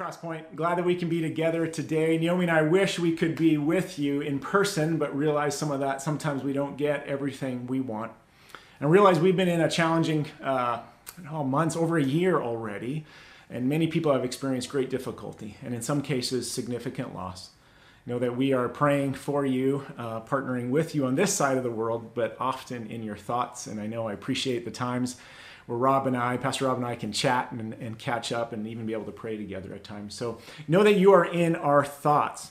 Crosspoint, glad that we can be together today. Naomi and I wish we could be with you in person, but realize some of that sometimes we don't get everything we want. And realize we've been in a challenging uh, oh, months, over a year already, and many people have experienced great difficulty and in some cases significant loss. Know that we are praying for you, uh, partnering with you on this side of the world, but often in your thoughts. And I know I appreciate the times where Rob and I, Pastor Rob and I, can chat and, and catch up and even be able to pray together at times. So know that you are in our thoughts.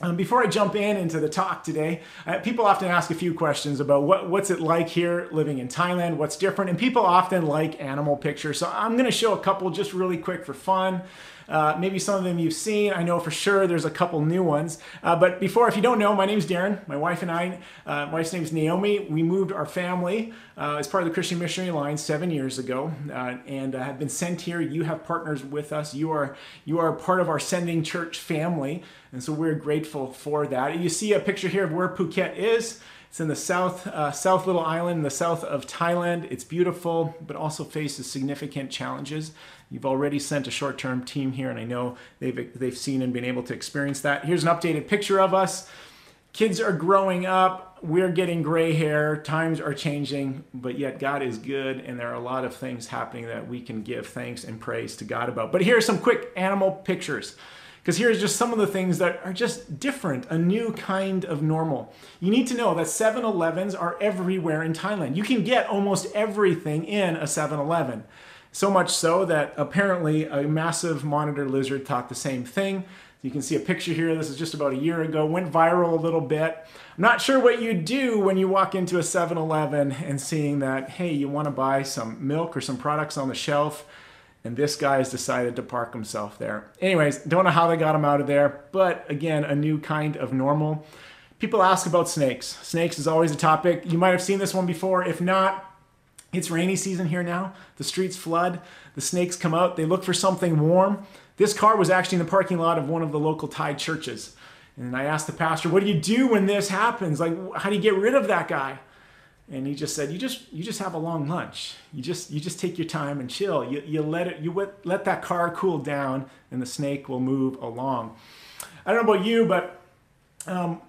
Um, before I jump in into the talk today, uh, people often ask a few questions about what, what's it like here living in Thailand, what's different, and people often like animal pictures. So I'm going to show a couple just really quick for fun. Uh, maybe some of them you've seen. I know for sure there's a couple new ones. Uh, but before, if you don't know, my name's Darren. My wife and I, uh, my wife's name is Naomi. We moved our family uh, as part of the Christian Missionary Alliance seven years ago, uh, and uh, have been sent here. You have partners with us. You are you are part of our sending church family, and so we're grateful for that. You see a picture here of where Phuket is. It's in the south, uh, south little island in the south of Thailand. It's beautiful, but also faces significant challenges. You've already sent a short-term team here, and I know they've they've seen and been able to experience that. Here's an updated picture of us. Kids are growing up. We're getting gray hair. Times are changing, but yet God is good, and there are a lot of things happening that we can give thanks and praise to God about. But here are some quick animal pictures because here's just some of the things that are just different, a new kind of normal. You need to know that 7 Elevens are everywhere in Thailand. You can get almost everything in a 7 Eleven. So much so that apparently a massive monitor lizard thought the same thing. You can see a picture here. This is just about a year ago. Went viral a little bit. I'm not sure what you do when you walk into a 7 Eleven and seeing that, hey, you want to buy some milk or some products on the shelf and this guy has decided to park himself there. Anyways, don't know how they got him out of there, but again, a new kind of normal. People ask about snakes. Snakes is always a topic. You might have seen this one before. If not, it's rainy season here now. The streets flood. The snakes come out. They look for something warm. This car was actually in the parking lot of one of the local Thai churches. And I asked the pastor, What do you do when this happens? Like, how do you get rid of that guy? And he just said you just you just have a long lunch. You just you just take your time and chill. You, you let it you let, that car cool down and the snake will move along. I don't know about you but um,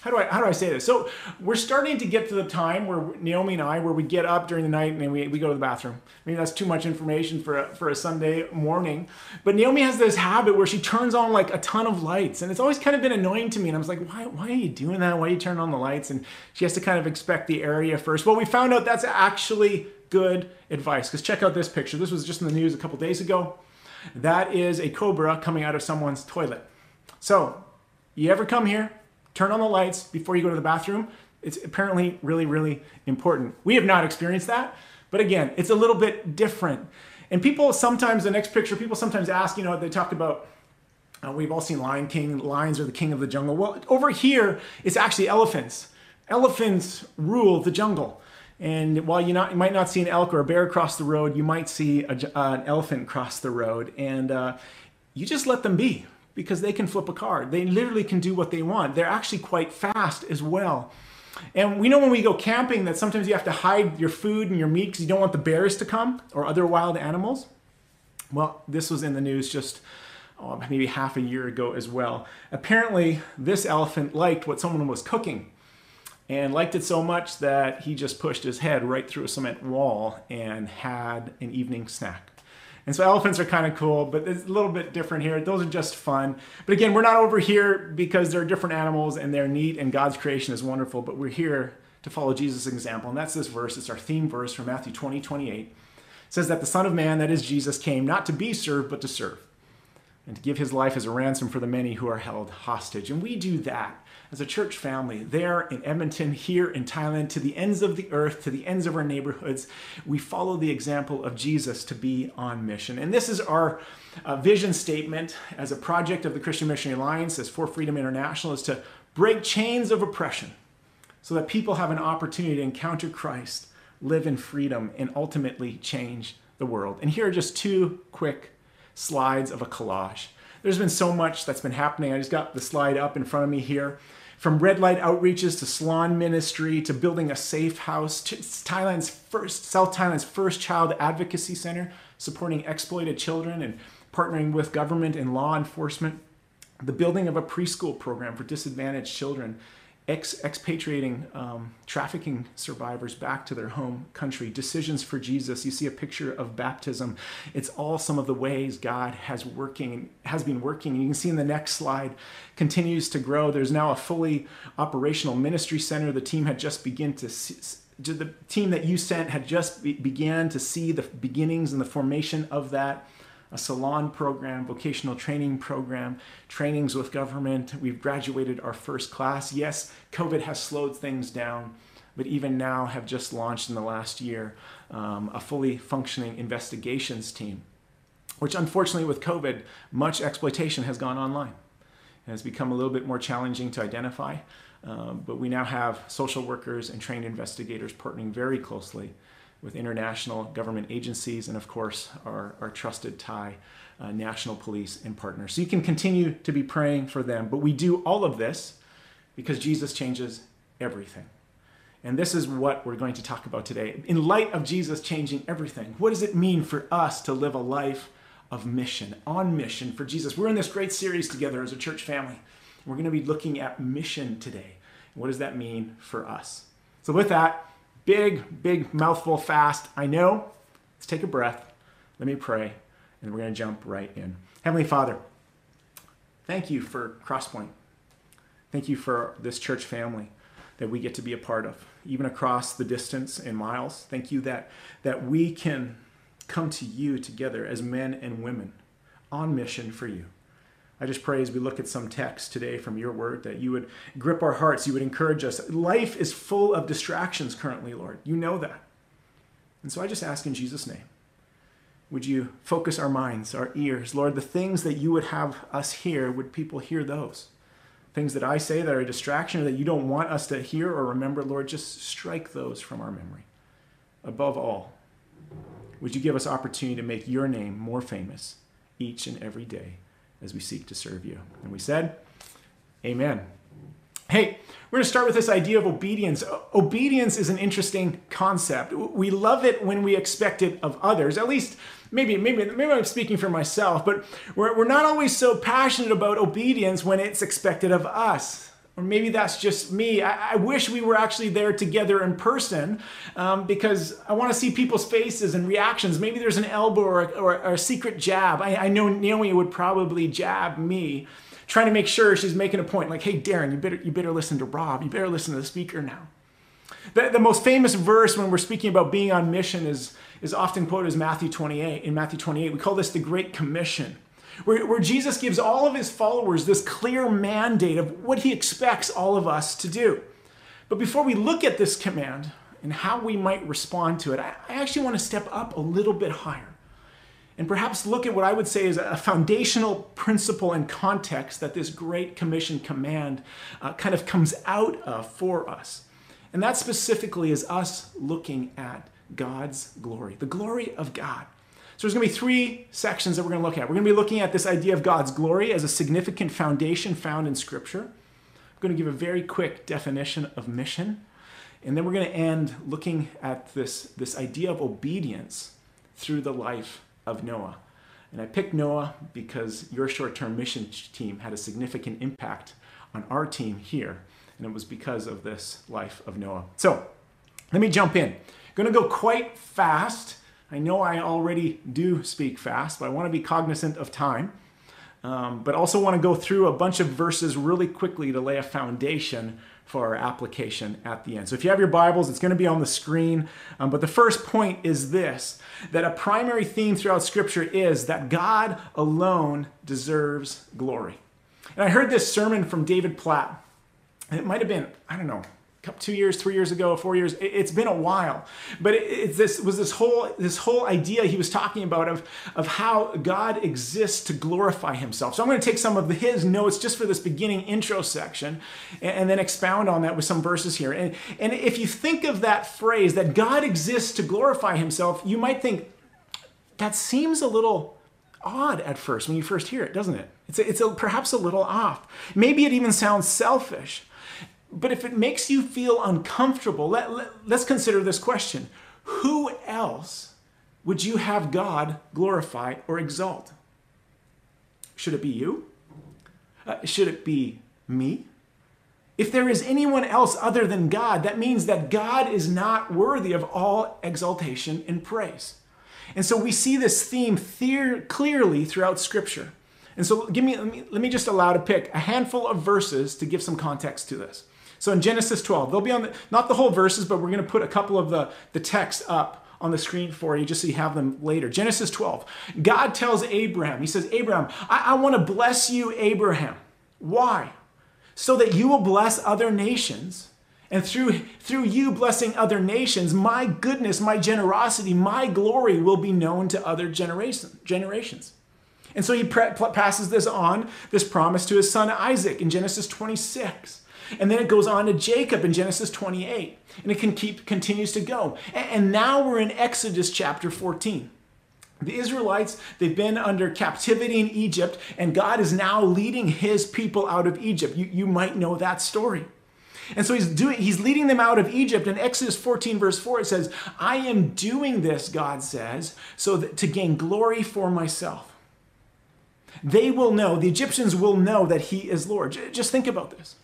how do I how do I say this? So we're starting to get to the time where Naomi and I, where we get up during the night and we, we go to the bathroom. I mean, that's too much information for a, for a Sunday morning. But Naomi has this habit where she turns on like a ton of lights, and it's always kind of been annoying to me. And I was like, why why are you doing that? Why are you turning on the lights? And she has to kind of expect the area first. Well, we found out that's actually good advice because check out this picture. This was just in the news a couple days ago. That is a cobra coming out of someone's toilet. So, you ever come here turn on the lights before you go to the bathroom. It's apparently really, really important. We have not experienced that, but again, it's a little bit different. And people sometimes, the next picture, people sometimes ask, you know, they talk about, uh, we've all seen Lion King, lions are the king of the jungle. Well, over here, it's actually elephants. Elephants rule the jungle. And while you, not, you might not see an elk or a bear cross the road, you might see a, uh, an elephant cross the road. And uh, you just let them be because they can flip a card. They literally can do what they want. They're actually quite fast as well. And we know when we go camping that sometimes you have to hide your food and your meat because you don't want the bears to come or other wild animals. Well, this was in the news just oh, maybe half a year ago as well. Apparently, this elephant liked what someone was cooking and liked it so much that he just pushed his head right through a cement wall and had an evening snack. And so elephants are kind of cool, but it's a little bit different here. Those are just fun. But again, we're not over here because they're different animals and they're neat and God's creation is wonderful, but we're here to follow Jesus' example. And that's this verse. It's our theme verse from Matthew 20, 28. It says that the Son of Man, that is Jesus, came not to be served, but to serve and to give his life as a ransom for the many who are held hostage. And we do that as a church family there in Edmonton, here in Thailand, to the ends of the earth, to the ends of our neighborhoods. We follow the example of Jesus to be on mission. And this is our uh, vision statement as a project of the Christian Missionary Alliance, as For Freedom International, is to break chains of oppression so that people have an opportunity to encounter Christ, live in freedom, and ultimately change the world. And here are just two quick slides of a collage. There's been so much that's been happening. I just got the slide up in front of me here. From red light outreaches to salon ministry to building a safe house to Thailand's first, South Thailand's first child advocacy center, supporting exploited children and partnering with government and law enforcement, the building of a preschool program for disadvantaged children, ex- expatriating um, trafficking survivors back to their home country, decisions for Jesus. You see a picture of baptism. It's all some of the ways God has working has been working. You can see in the next slide continues to grow. There's now a fully operational ministry center. The team had just begun to see, the team that you sent had just be, began to see the beginnings and the formation of that a salon program, vocational training program, trainings with government. We've graduated our first class. Yes, COVID has slowed things down, but even now have just launched in the last year um, a fully functioning investigations team, which unfortunately with COVID, much exploitation has gone online. Has become a little bit more challenging to identify, um, but we now have social workers and trained investigators partnering very closely with international government agencies and, of course, our, our trusted Thai uh, national police and partners. So you can continue to be praying for them. But we do all of this because Jesus changes everything. And this is what we're going to talk about today. In light of Jesus changing everything, what does it mean for us to live a life of mission, on mission for Jesus? We're in this great series together as a church family. We're going to be looking at mission today. What does that mean for us? So, with that, Big, big mouthful fast. I know. Let's take a breath. Let me pray, and we're going to jump right in. Heavenly Father, thank you for Crosspoint. Thank you for this church family that we get to be a part of, even across the distance and miles. Thank you that, that we can come to you together as men and women on mission for you. I just pray as we look at some text today from your word that you would grip our hearts, you would encourage us. Life is full of distractions currently, Lord. You know that. And so I just ask in Jesus' name, would you focus our minds, our ears? Lord, the things that you would have us hear, would people hear those? Things that I say that are a distraction or that you don't want us to hear or remember, Lord, just strike those from our memory. Above all, would you give us opportunity to make your name more famous each and every day? As we seek to serve you. And we said, Amen. Hey, we're going to start with this idea of obedience. Obedience is an interesting concept. We love it when we expect it of others. At least, maybe, maybe, maybe I'm speaking for myself, but we're, we're not always so passionate about obedience when it's expected of us or maybe that's just me. I, I, wish we were actually there together in person um, because I want to see people's faces and reactions. Maybe there's an elbow or a, or a secret jab. I, I, know Naomi would probably jab me, trying to make sure she's making a point. Like, hey, Darren, you better you better listen to Rob. You better listen to the speaker now. The, the most famous verse when we're speaking about being on mission is is often quoted as Matthew 28. In Matthew 28, we call this the Great Commission where, where Jesus gives all of his followers this clear mandate of what he expects all of us to do. But before we look at this command and how we might respond to it, I, actually want to step up a little bit higher and perhaps look at what I would say is a foundational principle and context that this Great Commission command uh, kind of comes out of for us. And that specifically is us looking at God's glory, the glory of God. So there's going to be three sections that we're going to look at. We're going to be looking at this idea of God's glory as a significant foundation found in Scripture. I'm going to give a very quick definition of mission. And then we're going to end looking at this, this idea of obedience through the life of Noah. And I picked Noah because your short term mission team had a significant impact on our team here. And it was because of this life of Noah. So let me jump in. I'm going to go quite fast I know I already do speak fast, but I want to be cognizant of time. Um, but also want to go through a bunch of verses really quickly to lay a foundation for our application at the end. So if you have your Bibles, it's going to be on the screen. Um, but the first point is this that a primary theme throughout Scripture is that God alone deserves glory. And I heard this sermon from David Platt. And it might have been, I don't know, two years, three years ago, four years. It's been a while, but it, this was this whole this whole idea he was talking about of of how God exists to glorify Himself. So I'm going to take some of his notes just for this beginning intro section, and, and then expound on that with some verses here. And and if you think of that phrase that God exists to glorify Himself, you might think that seems a little odd at first when you first hear it, doesn't it? It's a, it's a, perhaps a little off. Maybe it even sounds selfish. But if it makes you feel uncomfortable, let, let, let's consider this question Who else would you have God glorify or exalt? Should it be you? Uh, should it be me? If there is anyone else other than God, that means that God is not worthy of all exaltation and praise. And so we see this theme clearly throughout Scripture. And so give me let, me, let me just allow to pick a handful of verses to give some context to this. So in Genesis 12, they'll be on the, not the whole verses, but we're going to put a couple of the, the text up on the screen for you just so you have them later. Genesis 12. God tells Abraham, He says, Abraham, I, I want to bless you, Abraham. Why? So that you will bless other nations. And through, through you blessing other nations, my goodness, my generosity, my glory will be known to other generation, generations. And so he pre- passes this on, this promise to his son Isaac in Genesis 26. And then it goes on to Jacob in Genesis 28. And it can keep continues to go. And now we're in Exodus chapter 14. The Israelites, they've been under captivity in Egypt, and God is now leading his people out of Egypt. You, you might know that story. And so he's doing he's leading them out of Egypt. In Exodus 14, verse 4, it says, I am doing this, God says, so that to gain glory for myself. They will know, the Egyptians will know that he is Lord. Just think about this.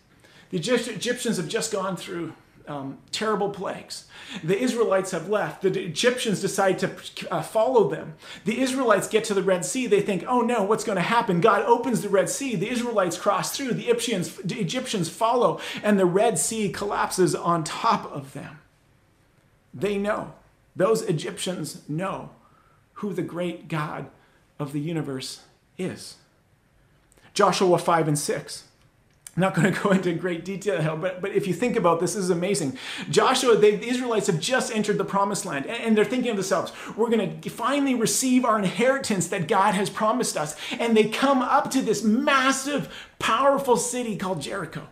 The Egyptians have just gone through um, terrible plagues. The Israelites have left. The Egyptians decide to uh, follow them. The Israelites get to the Red Sea. They think, oh no, what's going to happen? God opens the Red Sea. The Israelites cross through. The Egyptians, the Egyptians follow, and the Red Sea collapses on top of them. They know. Those Egyptians know who the great God of the universe is. Joshua 5 and 6. I'm not going to go into great detail, but, but if you think about this, this is amazing. Joshua, they, the Israelites have just entered the promised land, and, and they're thinking of themselves, we're going to finally receive our inheritance that God has promised us. And they come up to this massive, powerful city called Jericho.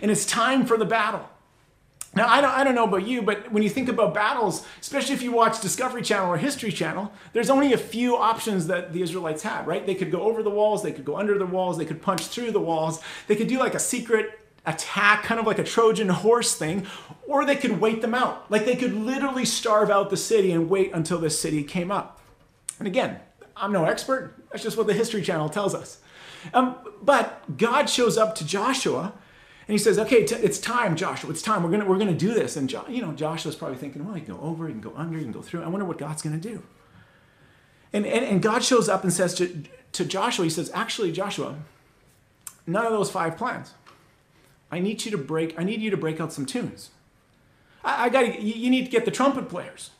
And it's time for the battle. Now, I don't, I don't know about you, but when you think about battles, especially if you watch Discovery Channel or History Channel, there's only a few options that the Israelites had, right? They could go over the walls, they could go under the walls, they could punch through the walls, they could do like a secret attack, kind of like a Trojan horse thing, or they could wait them out. Like they could literally starve out the city and wait until the city came up. And again, I'm no expert, that's just what the History Channel tells us. Um, but God shows up to Joshua and he says, okay, it's time, Joshua. It's time. We're gonna we're gonna do this. And jo- you know, Joshua's probably thinking, well, you can go over, you can go under, you can go through. I wonder what God's gonna do. And, and, and God shows up and says to, to Joshua, he says, actually, Joshua, none of those five plans. I need you to break, I need you to break out some tunes. I, I got you need to get the trumpet players.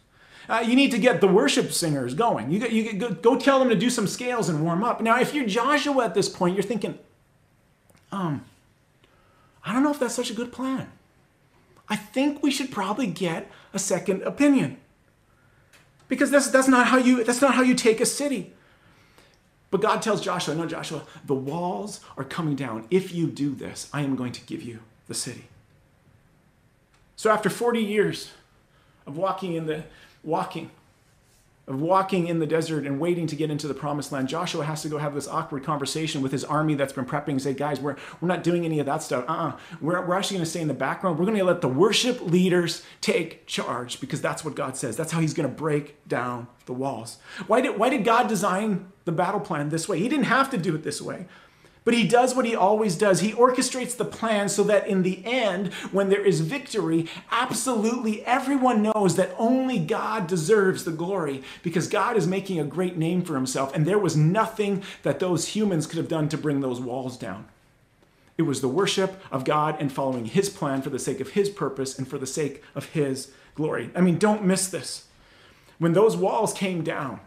Uh, you need to get the worship singers going. You, you go, go tell them to do some scales and warm up. Now, if you're Joshua at this point, you're thinking, um, I don't know if that's such a good plan. I think we should probably get a second opinion. Because that's, that's, not how you, that's not how you take a city. But God tells Joshua, No, Joshua, the walls are coming down. If you do this, I am going to give you the city. So after 40 years of walking in the walking of walking in the desert and waiting to get into the promised land, Joshua has to go have this awkward conversation with his army that's been prepping and say, guys, we're, we're not doing any of that stuff. Uh-uh. We're, we're actually going to stay in the background. We're going to let the worship leaders take charge because that's what God says. That's how he's going to break down the walls. Why did, why did God design the battle plan this way? He didn't have to do it this way. But he does what he always does. He orchestrates the plan so that in the end, when there is victory, absolutely everyone knows that only God deserves the glory because God is making a great name for himself. And there was nothing that those humans could have done to bring those walls down. It was the worship of God and following his plan for the sake of his purpose and for the sake of his glory. I mean, don't miss this. When those walls came down,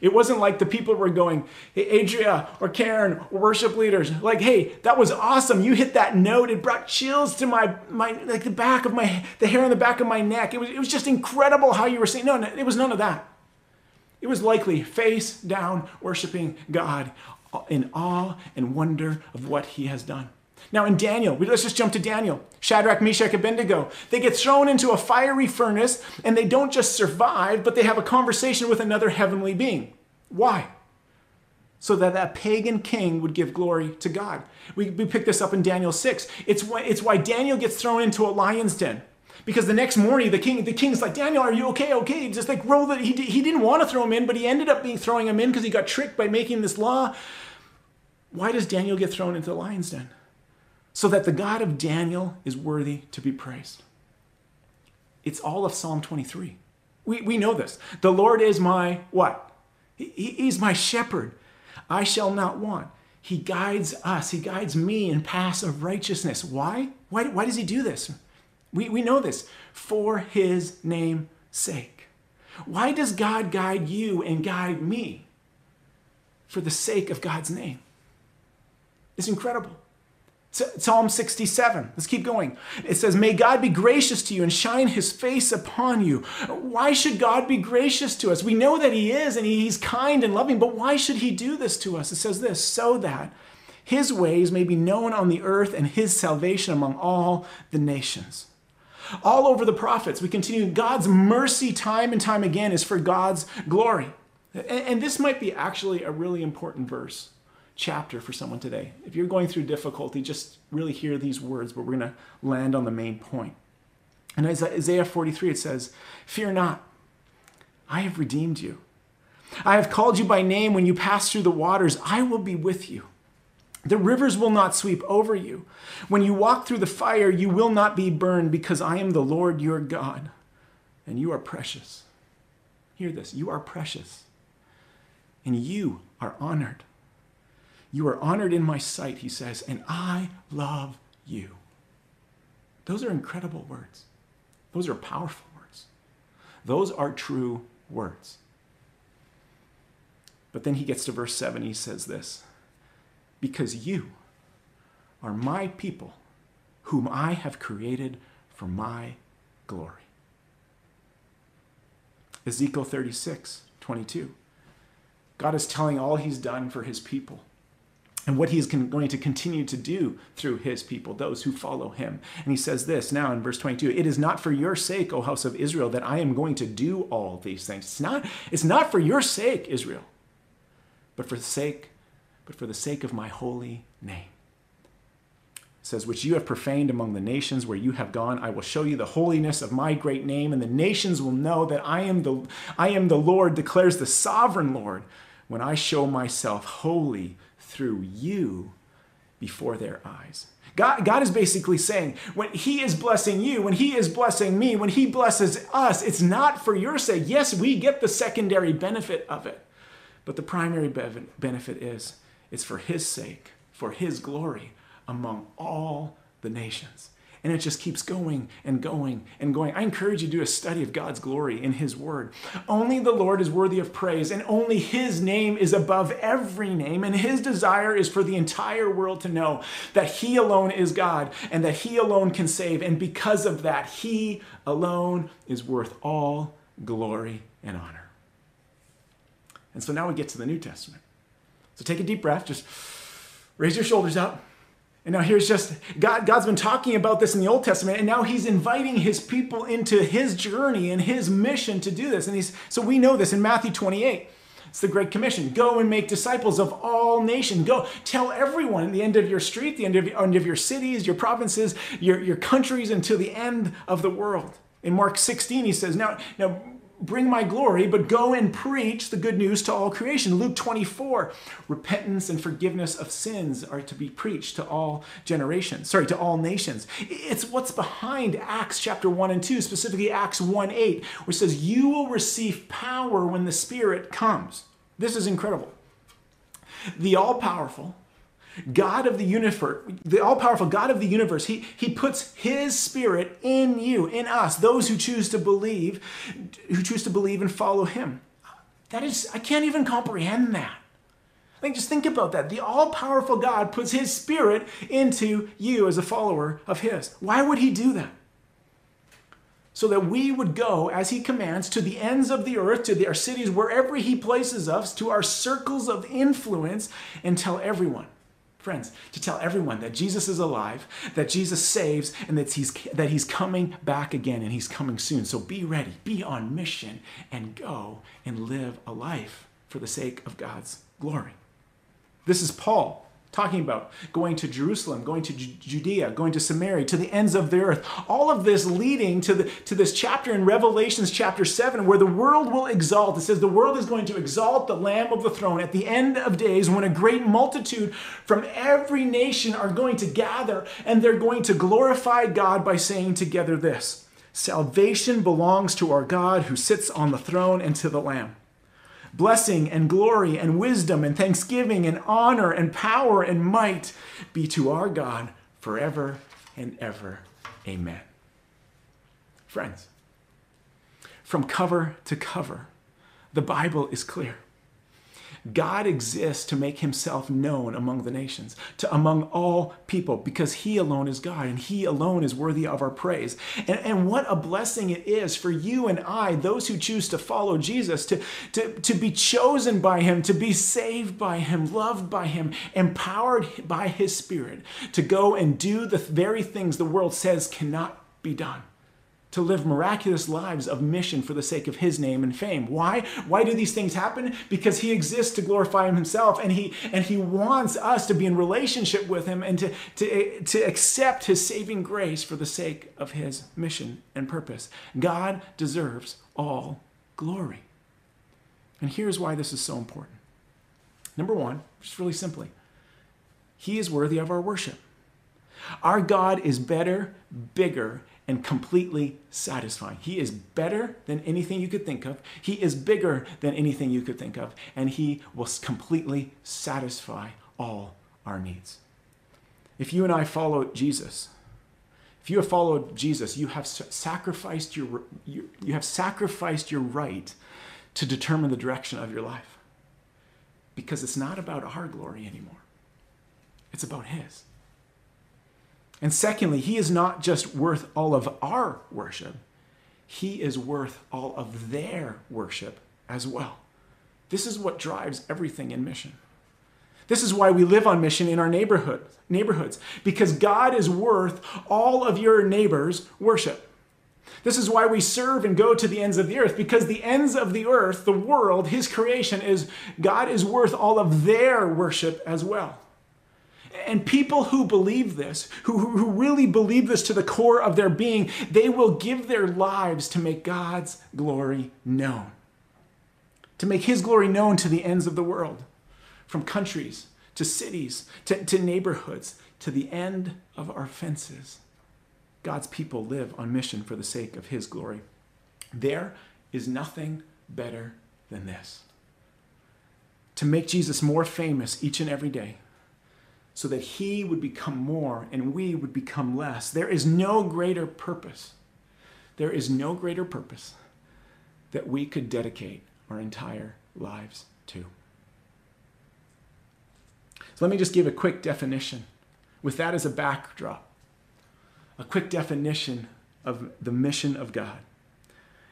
It wasn't like the people were going, hey, Adria or Karen or worship leaders, like, hey, that was awesome. You hit that note. It brought chills to my, my like the back of my, the hair on the back of my neck. It was, it was just incredible how you were saying, no, no, it was none of that. It was likely face down worshiping God in awe and wonder of what he has done. Now, in Daniel, let's just jump to Daniel. Shadrach, Meshach, Abednego. They get thrown into a fiery furnace and they don't just survive, but they have a conversation with another heavenly being. Why? So that that pagan king would give glory to God. We, we pick this up in Daniel 6. It's why, it's why Daniel gets thrown into a lion's den. Because the next morning, the king, the king's like, Daniel, are you okay? Okay. Just like roll the, he, he didn't want to throw him in, but he ended up being throwing him in because he got tricked by making this law. Why does Daniel get thrown into the lion's den? So that the God of Daniel is worthy to be praised. It's all of Psalm 23. We, we know this. The Lord is my what? He, he's my shepherd. I shall not want. He guides us. He guides me in paths of righteousness. Why? Why, why does he do this? We, we know this. For his name's sake. Why does God guide you and guide me? For the sake of God's name. It's incredible. Psalm 67. Let's keep going. It says, May God be gracious to you and shine his face upon you. Why should God be gracious to us? We know that he is and he's kind and loving, but why should he do this to us? It says this, so that his ways may be known on the earth and his salvation among all the nations. All over the prophets, we continue, God's mercy time and time again is for God's glory. And this might be actually a really important verse chapter for someone today. If you're going through difficulty, just really hear these words, but we're going to land on the main point. In Isaiah 43, it says, Fear not, I have redeemed you. I have called you by name when you pass through the waters. I will be with you. The rivers will not sweep over you. When you walk through the fire, you will not be burned because I am the Lord your God, and you are precious. Hear this you are precious, and you are honored. You are honored in my sight, he says, and I love you. Those are incredible words. Those are powerful words. Those are true words. But then he gets to verse 7, he says this Because you are my people, whom I have created for my glory. Ezekiel 36, 22. God is telling all he's done for his people and what he's going to continue to do through his people, those who follow him. And he says this now in verse 22 It is not for your sake, O house of Israel, that I am going to do all these things. It's not, it's not for your sake, Israel, but for the sake, but for the sake of my holy name. It says, Which you have profaned among the nations where you have gone, I will show you the holiness of my great name, and the nations will know that I am the I am the Lord, declares the sovereign Lord, when I show myself holy through you before their eyes. God, God is basically saying, when He is blessing you, when He is blessing me, when He blesses us, it's not for your sake. Yes, we get the secondary benefit of it, but the primary benefit is it's for His sake, for His glory among all the nations. And it just keeps going and going and going. I encourage you to do a study of God's glory in His Word. Only the Lord is worthy of praise, and only His name is above every name. And His desire is for the entire world to know that He alone is God and that He alone can save. And because of that, He alone is worth all glory and honor. And so now we get to the New Testament. So take a deep breath, just raise your shoulders up. And now here's just God, God's been talking about this in the Old Testament, and now He's inviting His people into His journey and His mission to do this. And He's so we know this in Matthew 28. It's the Great Commission. Go and make disciples of all nations. Go tell everyone at the end of your street, the end of, end of your cities, your provinces, your, your countries, until the end of the world. In Mark 16, he says, Now, now bring my glory, but go and preach the good news to all creation. Luke 24, repentance and forgiveness of sins are to be preached to all generations, sorry, to all nations. It's what's behind Acts chapter 1 and 2, specifically Acts 1 8, which says, You will receive power when the Spirit comes. This is incredible. The all powerful, God of the universe, the all powerful God of the universe, he, he puts His Spirit in you, in us, those who choose to believe, who choose to believe and follow Him. That is, I can't even comprehend that. Like, just think about that. The all powerful God puts his spirit into you as a follower of his. Why would he do that? So that we would go, as he commands, to the ends of the earth, to our cities, wherever he places us, to our circles of influence, and tell everyone friends, to tell everyone that Jesus is alive, that Jesus saves, and that he's, that he's coming back again and he's coming soon. So be ready, be on mission, and go and live a life for the sake of God's glory. This is Paul talking about going to Jerusalem, going to Judea, going to Samaria, to the ends of the earth. All of this leading to, the, to this chapter in Revelations chapter 7 where the world will exalt. It says the world is going to exalt the Lamb of the throne at the end of days when a great multitude from every nation are going to gather and they're going to glorify God by saying together this Salvation belongs to our God who sits on the throne and to the Lamb blessing and glory and wisdom and thanksgiving and honor and power and might be to our God forever and ever. Amen. Friends, from cover to cover, the Bible is clear. God exists to make himself known among the nations, to among all people, because he alone is God and he alone is worthy of our praise. And, and what a blessing it is for you and I, those who choose to follow Jesus, to, to, to be chosen by him, to be saved by him, loved by him, empowered by his spirit, to go and do the very things the world says cannot be done to live miraculous lives of mission for the sake of his name and fame. Why? Why do these things happen? Because he exists to glorify himself and he and he wants us to be in relationship with him and to, to, to accept his saving grace for the sake of his mission and purpose. God deserves all glory. And here's why this is so important. Number one, just really simply, he is worthy of our worship. Our God is better, bigger, and completely satisfying. He is better than anything you could think of. He is bigger than anything you could think of. And He will completely satisfy all our needs. If you and I follow Jesus, if you have followed Jesus, you have sacrificed your, you, you have sacrificed your right to determine the direction of your life. Because it's not about our glory anymore. It's about His. And secondly, he is not just worth all of our worship, he is worth all of their worship as well. This is what drives everything in mission. This is why we live on mission in our neighborhood, neighborhoods, because God is worth all of your neighbors' worship. This is why we serve and go to the ends of the earth, because the ends of the earth, the world, His creation, is God is worth all of their worship as well. And people who believe this, who, who really believe this to the core of their being, they will give their lives to make God's glory known. To make His glory known to the ends of the world, from countries to cities to, to neighborhoods to the end of our fences. God's people live on mission for the sake of His glory. There is nothing better than this. To make Jesus more famous each and every day so that he would become more and we would become less. There is no greater purpose. There is no greater purpose that we could dedicate our entire lives to. So let me just give a quick definition with that as a backdrop. A quick definition of the mission of God.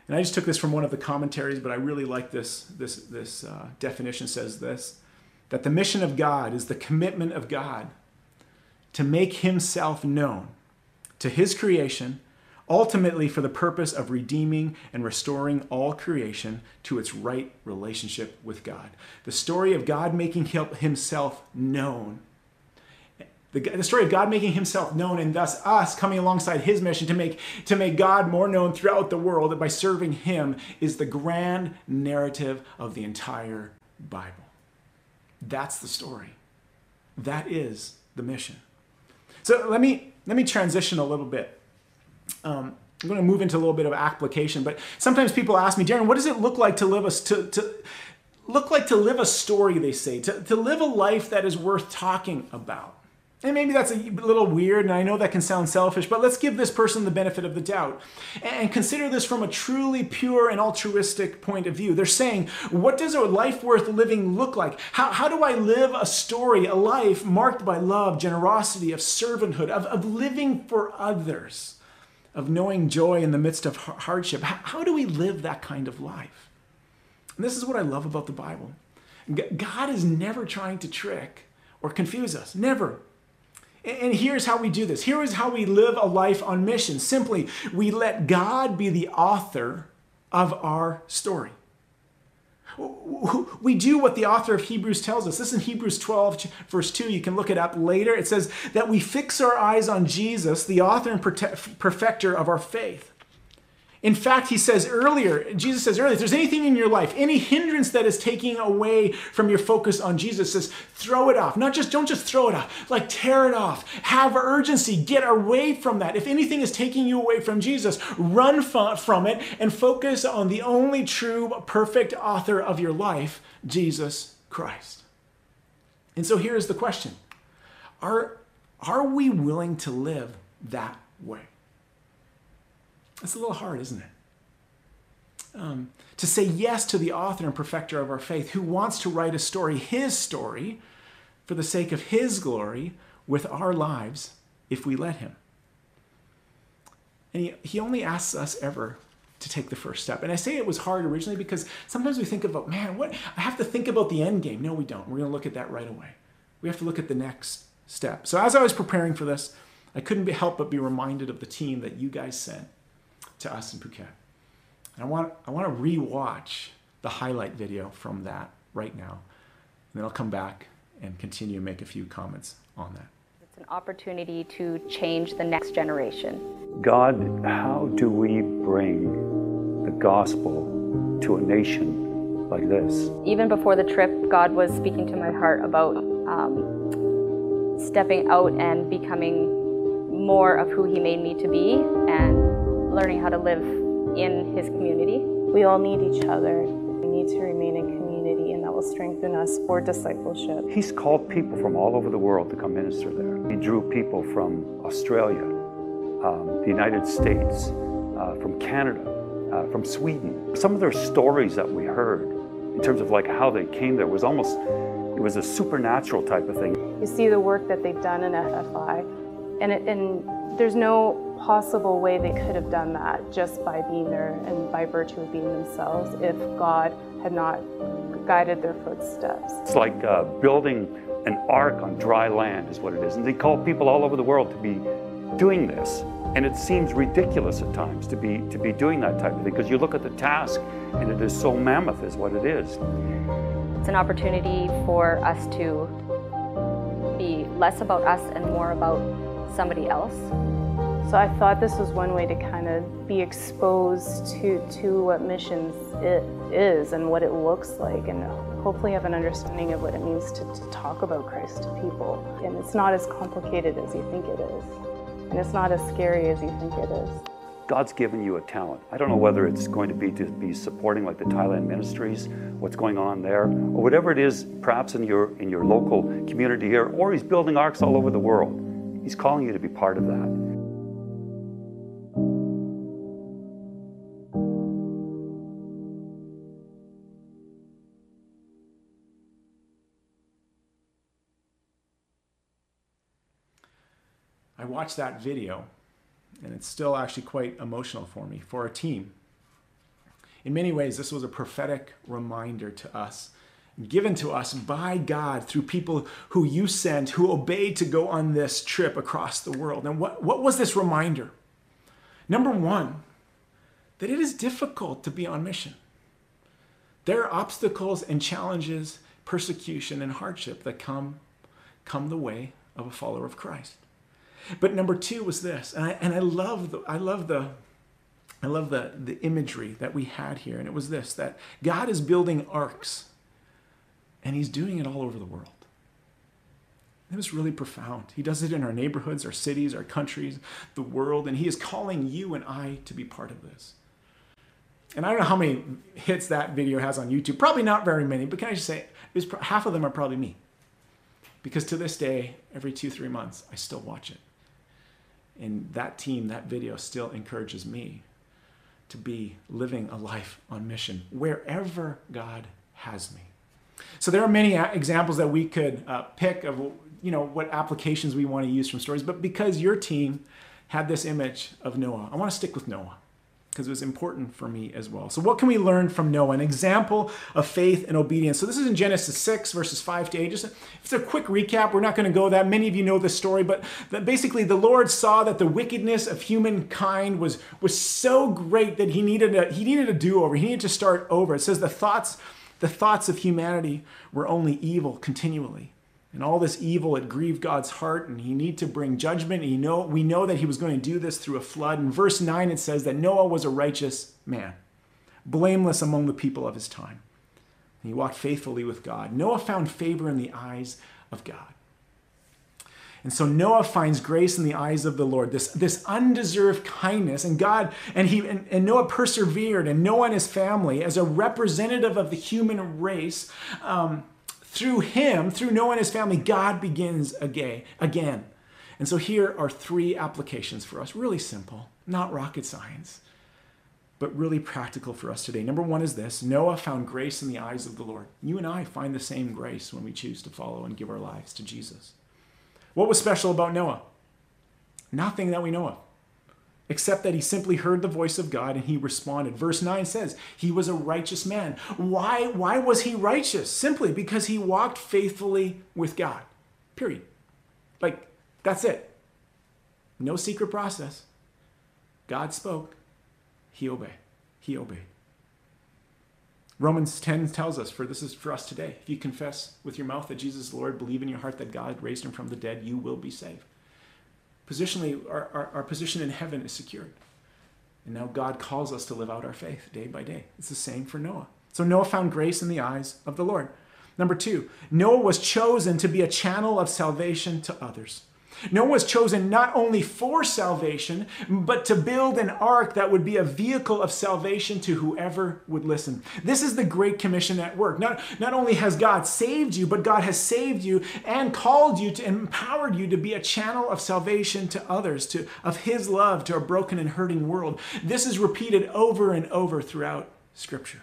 And I just took this from one of the commentaries, but I really like this. This, this uh, definition says this that the mission of God is the commitment of God to make himself known to his creation, ultimately for the purpose of redeeming and restoring all creation to its right relationship with God. The story of God making himself known. The, story of God making himself known and thus us coming alongside his mission to make, to make God more known throughout the world by serving him is the grand narrative of the entire Bible. That's the story. That is the mission. So let me let me transition a little bit. Um, I'm going to move into a little bit of application, but sometimes people ask me, Darren, what does it look like to live a to, to look like to live a story? They say to, to live a life that is worth talking about. And maybe that's a little weird, and I know that can sound selfish, but let's give this person the benefit of the doubt and consider this from a truly pure and altruistic point of view. They're saying, What does a life worth living look like? How, how do I live a story, a life marked by love, generosity, of servanthood, of, of living for others, of knowing joy in the midst of hardship? How, how do we live that kind of life? And this is what I love about the Bible God is never trying to trick or confuse us, never. And here's how we do this. Here is how we live a life on mission. Simply, we let God be the author of our story. We do what the author of Hebrews tells us. This is in Hebrews 12, verse 2. You can look it up later. It says that we fix our eyes on Jesus, the author and perfecter of our faith. In fact, he says earlier, Jesus says earlier, if there's anything in your life, any hindrance that is taking away from your focus on Jesus, says throw it off. Not just, don't just throw it off, like tear it off. Have urgency. Get away from that. If anything is taking you away from Jesus, run from it and focus on the only true, perfect author of your life, Jesus Christ. And so here's the question Are, are we willing to live that way? It's a little hard, isn't it? Um, to say yes to the author and perfecter of our faith who wants to write a story, his story, for the sake of his glory with our lives if we let him. And he, he only asks us ever to take the first step. And I say it was hard originally because sometimes we think about, man, what I have to think about the end game. No, we don't. We're going to look at that right away. We have to look at the next step. So as I was preparing for this, I couldn't help but be reminded of the team that you guys sent to us in Phuket. And I want, I want to re-watch the highlight video from that right now. And then I'll come back and continue to make a few comments on that. It's an opportunity to change the next generation. God, how do we bring the gospel to a nation like this? Even before the trip, God was speaking to my heart about um, stepping out and becoming more of who He made me to be and learning how to live in his community. We all need each other. We need to remain in community, and that will strengthen us for discipleship. He's called people from all over the world to come minister there. He drew people from Australia, um, the United States, uh, from Canada, uh, from Sweden. Some of their stories that we heard in terms of like how they came there was almost it was a supernatural type of thing. You see the work that they've done in FFI, and, it, and there's no possible way they could have done that just by being there and by virtue of being themselves if God had not guided their footsteps. It's like uh, building an ark on dry land, is what it is. And they call people all over the world to be doing this. And it seems ridiculous at times to be to be doing that type of thing because you look at the task and it is so mammoth, is what it is. It's an opportunity for us to be less about us and more about somebody else. So I thought this was one way to kind of be exposed to, to what missions it is and what it looks like and hopefully have an understanding of what it means to, to talk about Christ to people. And it's not as complicated as you think it is. And it's not as scary as you think it is. God's given you a talent. I don't know whether it's going to be to be supporting like the Thailand ministries, what's going on there, or whatever it is, perhaps in your in your local community here, or he's building arks all over the world. He's calling you to be part of that. I watched that video, and it's still actually quite emotional for me, for our team. In many ways, this was a prophetic reminder to us, given to us by God through people who you sent, who obeyed to go on this trip across the world. And what, what was this reminder? Number one, that it is difficult to be on mission. There are obstacles and challenges, persecution and hardship that come, come the way of a follower of Christ. But number two was this, and I, and I love the, I love the, I love the, the imagery that we had here, and it was this that God is building arks, and He's doing it all over the world. It was really profound. He does it in our neighborhoods, our cities, our countries, the world, and He is calling you and I to be part of this. And I don't know how many hits that video has on YouTube. Probably not very many, but can I just say, half of them are probably me. Because to this day, every two, three months, I still watch it. And that team, that video still encourages me to be living a life on mission wherever God has me. So there are many examples that we could uh, pick of you know what applications we want to use from stories, but because your team had this image of Noah, I want to stick with Noah because it was important for me as well. So, what can we learn from Noah? An example of faith and obedience. So, this is in Genesis 6, verses 5 to 8. Just it's a quick recap. We're not going to go that. Many of you know this story, but basically, the Lord saw that the wickedness of humankind was, was so great that he needed a, he needed a do over. He needed to start over. It says the thoughts, the thoughts of humanity were only evil continually. And all this evil, it grieved God's heart, and he need to bring judgment. And know, we know that he was going to do this through a flood. In verse 9, it says that Noah was a righteous man, blameless among the people of his time. And he walked faithfully with God. Noah found favor in the eyes of God. And so Noah finds grace in the eyes of the Lord, this, this undeserved kindness. And God, and he and, and Noah persevered, and Noah and his family, as a representative of the human race, um, through him, through Noah and his family, God begins again. And so here are three applications for us, really simple, not rocket science, but really practical for us today. Number one is this Noah found grace in the eyes of the Lord. You and I find the same grace when we choose to follow and give our lives to Jesus. What was special about Noah? Nothing that we know of except that he simply heard the voice of God and he responded. Verse 9 says, he was a righteous man. Why, why was he righteous? Simply because he walked faithfully with God. Period. Like, that's it. No secret process. God spoke, he obeyed. He obeyed. Romans 10 tells us, for this is for us today. If you confess with your mouth that Jesus is Lord, believe in your heart that God raised him from the dead, you will be saved positionally, our, our, our position in heaven is secured. And now God calls us to live out our faith day by day. It's the same for Noah. So Noah found grace in the eyes of the Lord. Number two, Noah was chosen to be a channel of salvation to others. Noah was chosen not only for salvation, but to build an ark that would be a vehicle of salvation to whoever would listen. This is the Great Commission at work. Not, not only has God saved you, but God has saved you and called you to empowered you to be a channel of salvation to others, to of his love to a broken and hurting world. This is repeated over and over throughout Scripture.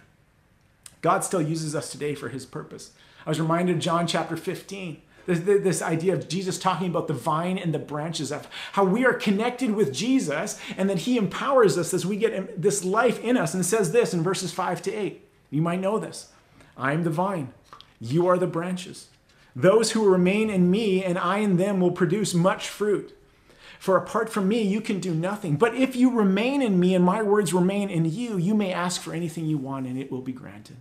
God still uses us today for his purpose. I was reminded of John chapter 15 this, this idea of Jesus talking about the vine and the branches of how we are connected with Jesus and that he empowers us as we get this life in us and says this in verses 5 to 8. You might know this. I am the vine, you are the branches. Those who remain in me and I in them will produce much fruit. For apart from me, you can do nothing. But if you remain in me and my words remain in you, you may ask for anything you want and it will be granted.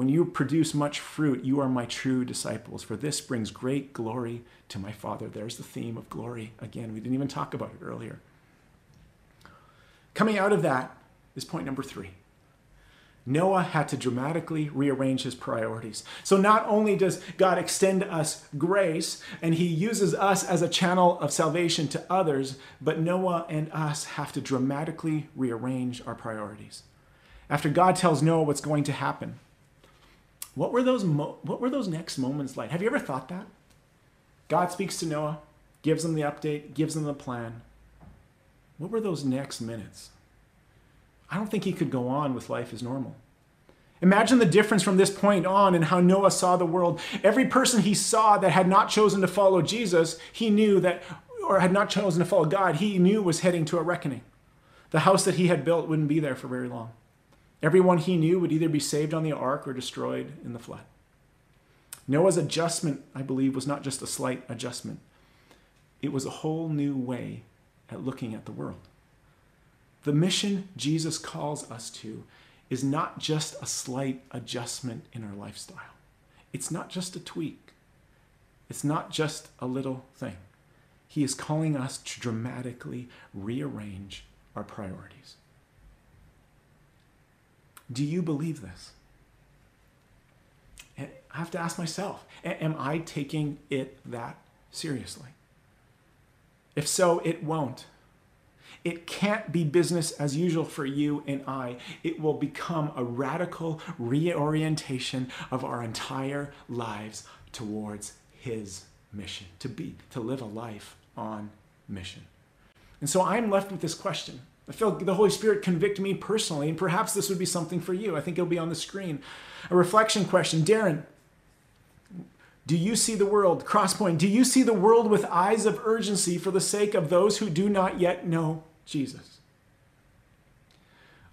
When you produce much fruit, you are my true disciples, for this brings great glory to my Father. There's the theme of glory again. We didn't even talk about it earlier. Coming out of that is point number three. Noah had to dramatically rearrange his priorities. So, not only does God extend us grace and he uses us as a channel of salvation to others, but Noah and us have to dramatically rearrange our priorities. After God tells Noah what's going to happen, what were those mo- what were those next moments like? Have you ever thought that? God speaks to Noah, gives him the update, gives him the plan. What were those next minutes? I don't think he could go on with life as normal. Imagine the difference from this point on and how Noah saw the world. Every person he saw that had not chosen to follow Jesus, he knew that, or had not chosen to follow God, he knew was heading to a reckoning. The house that he had built wouldn't be there for very long. Everyone he knew would either be saved on the ark or destroyed in the flood. Noah's adjustment, I believe, was not just a slight adjustment, it was a whole new way at looking at the world. The mission Jesus calls us to is not just a slight adjustment in our lifestyle. It's not just a tweak. It's not just a little thing. He is calling us to dramatically rearrange our priorities. Do you believe this? I have to ask myself Am I taking it that seriously? If so, it won't. It can't be business as usual for you and I. It will become a radical reorientation of our entire lives towards His mission, to be, to live a life on mission. And so I'm left with this question. I feel the Holy Spirit convict me personally, and perhaps this would be something for you. I think it'll be on the screen. A reflection question. Darren, do you see the world, Crosspoint, do you see the world with eyes of urgency for the sake of those who do not yet know Jesus?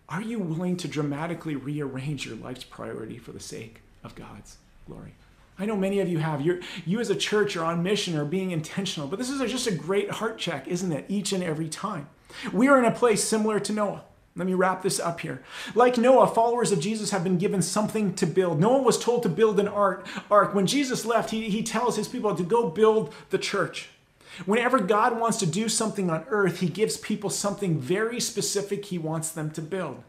Are you willing to dramatically rearrange your life's priority for the sake of God's glory? I know many of you have. You're, you as a church are on mission or being intentional, but this is just a great heart check, isn't it? Each and every time. We are in a place similar to Noah. Let me wrap this up here. Like Noah, followers of Jesus have been given something to build. Noah was told to build an ark. When Jesus left, he, he tells his people to go build the church. Whenever God wants to do something on earth, he gives people something very specific he wants them to build.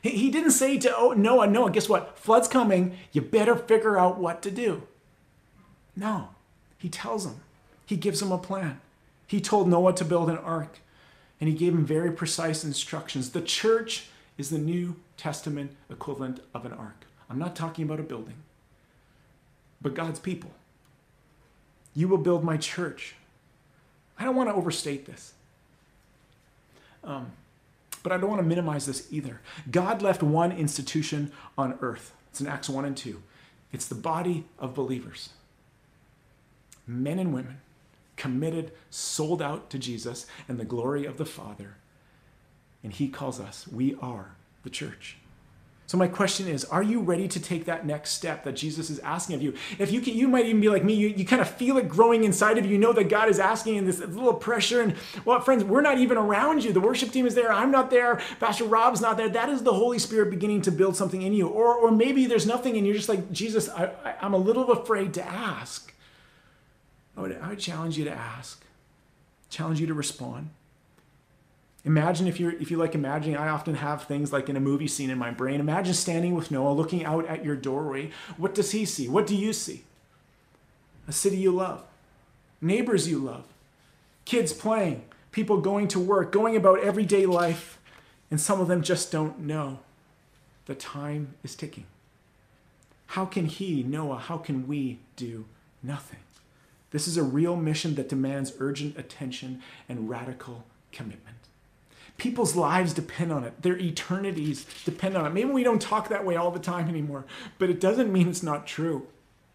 He, he didn't say to oh, Noah, Noah, guess what? Flood's coming. You better figure out what to do. No, he tells him. He gives him a plan. He told Noah to build an ark, and he gave him very precise instructions. The church is the New Testament equivalent of an ark. I'm not talking about a building, but God's people. You will build my church. I don't want to overstate this. Um, but I don't want to minimize this either. God left one institution on earth. It's in Acts 1 and 2. It's the body of believers men and women committed, sold out to Jesus and the glory of the Father. And He calls us, we are the church. So my question is, are you ready to take that next step that Jesus is asking of you? If you can, you might even be like me, you, you kind of feel it growing inside of you. You know that God is asking and this little pressure. And well, friends, we're not even around you. The worship team is there. I'm not there. Pastor Rob's not there. That is the Holy Spirit beginning to build something in you. Or, or maybe there's nothing and you're just like, Jesus, I, I, I'm a little afraid to ask. I would, I would challenge you to ask, challenge you to respond. Imagine if you're if you like imagining, I often have things like in a movie scene in my brain. Imagine standing with Noah, looking out at your doorway. What does he see? What do you see? A city you love, neighbors you love, kids playing, people going to work, going about everyday life, and some of them just don't know. The time is ticking. How can he, Noah, how can we do nothing? This is a real mission that demands urgent attention and radical commitment. People's lives depend on it. Their eternities depend on it. Maybe we don't talk that way all the time anymore, but it doesn't mean it's not true.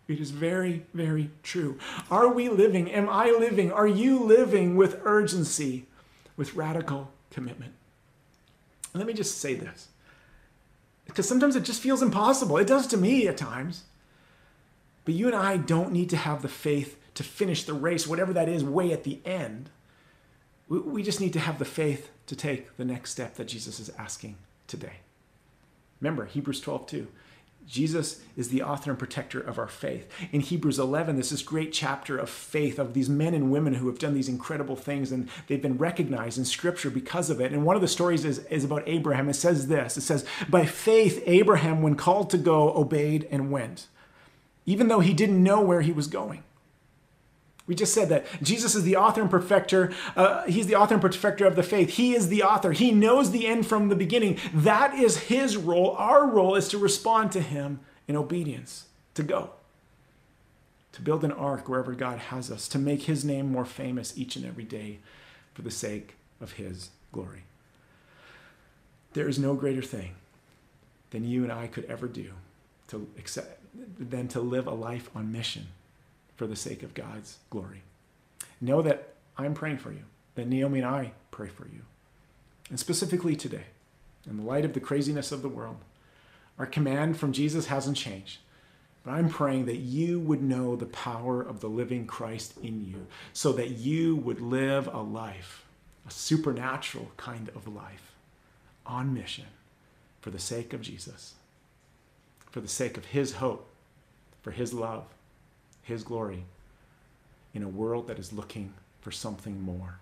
It is very, very true. Are we living? Am I living? Are you living with urgency, with radical commitment? Let me just say this because sometimes it just feels impossible. It does to me at times. But you and I don't need to have the faith to finish the race, whatever that is, way at the end. We just need to have the faith to take the next step that Jesus is asking today. Remember, Hebrews 12, 2. Jesus is the author and protector of our faith. In Hebrews 11, there's this great chapter of faith of these men and women who have done these incredible things and they've been recognized in Scripture because of it. And one of the stories is, is about Abraham. It says this It says, By faith, Abraham, when called to go, obeyed and went, even though he didn't know where he was going. We just said that Jesus is the author and perfecter. Uh, he's the author and perfecter of the faith. He is the author. He knows the end from the beginning. That is his role. Our role is to respond to him in obedience, to go, to build an ark wherever God has us, to make his name more famous each and every day for the sake of his glory. There is no greater thing than you and I could ever do to accept, than to live a life on mission for the sake of God's glory. Know that I'm praying for you, that Naomi and I pray for you. And specifically today, in the light of the craziness of the world, our command from Jesus hasn't changed. But I'm praying that you would know the power of the living Christ in you so that you would live a life, a supernatural kind of life, on mission for the sake of Jesus, for the sake of his hope, for his love, his glory in a world that is looking for something more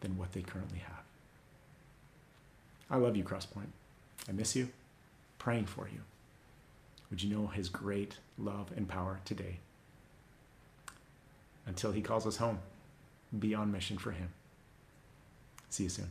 than what they currently have. I love you, Crosspoint. I miss you. Praying for you. Would you know his great love and power today? Until he calls us home, be on mission for him. See you soon.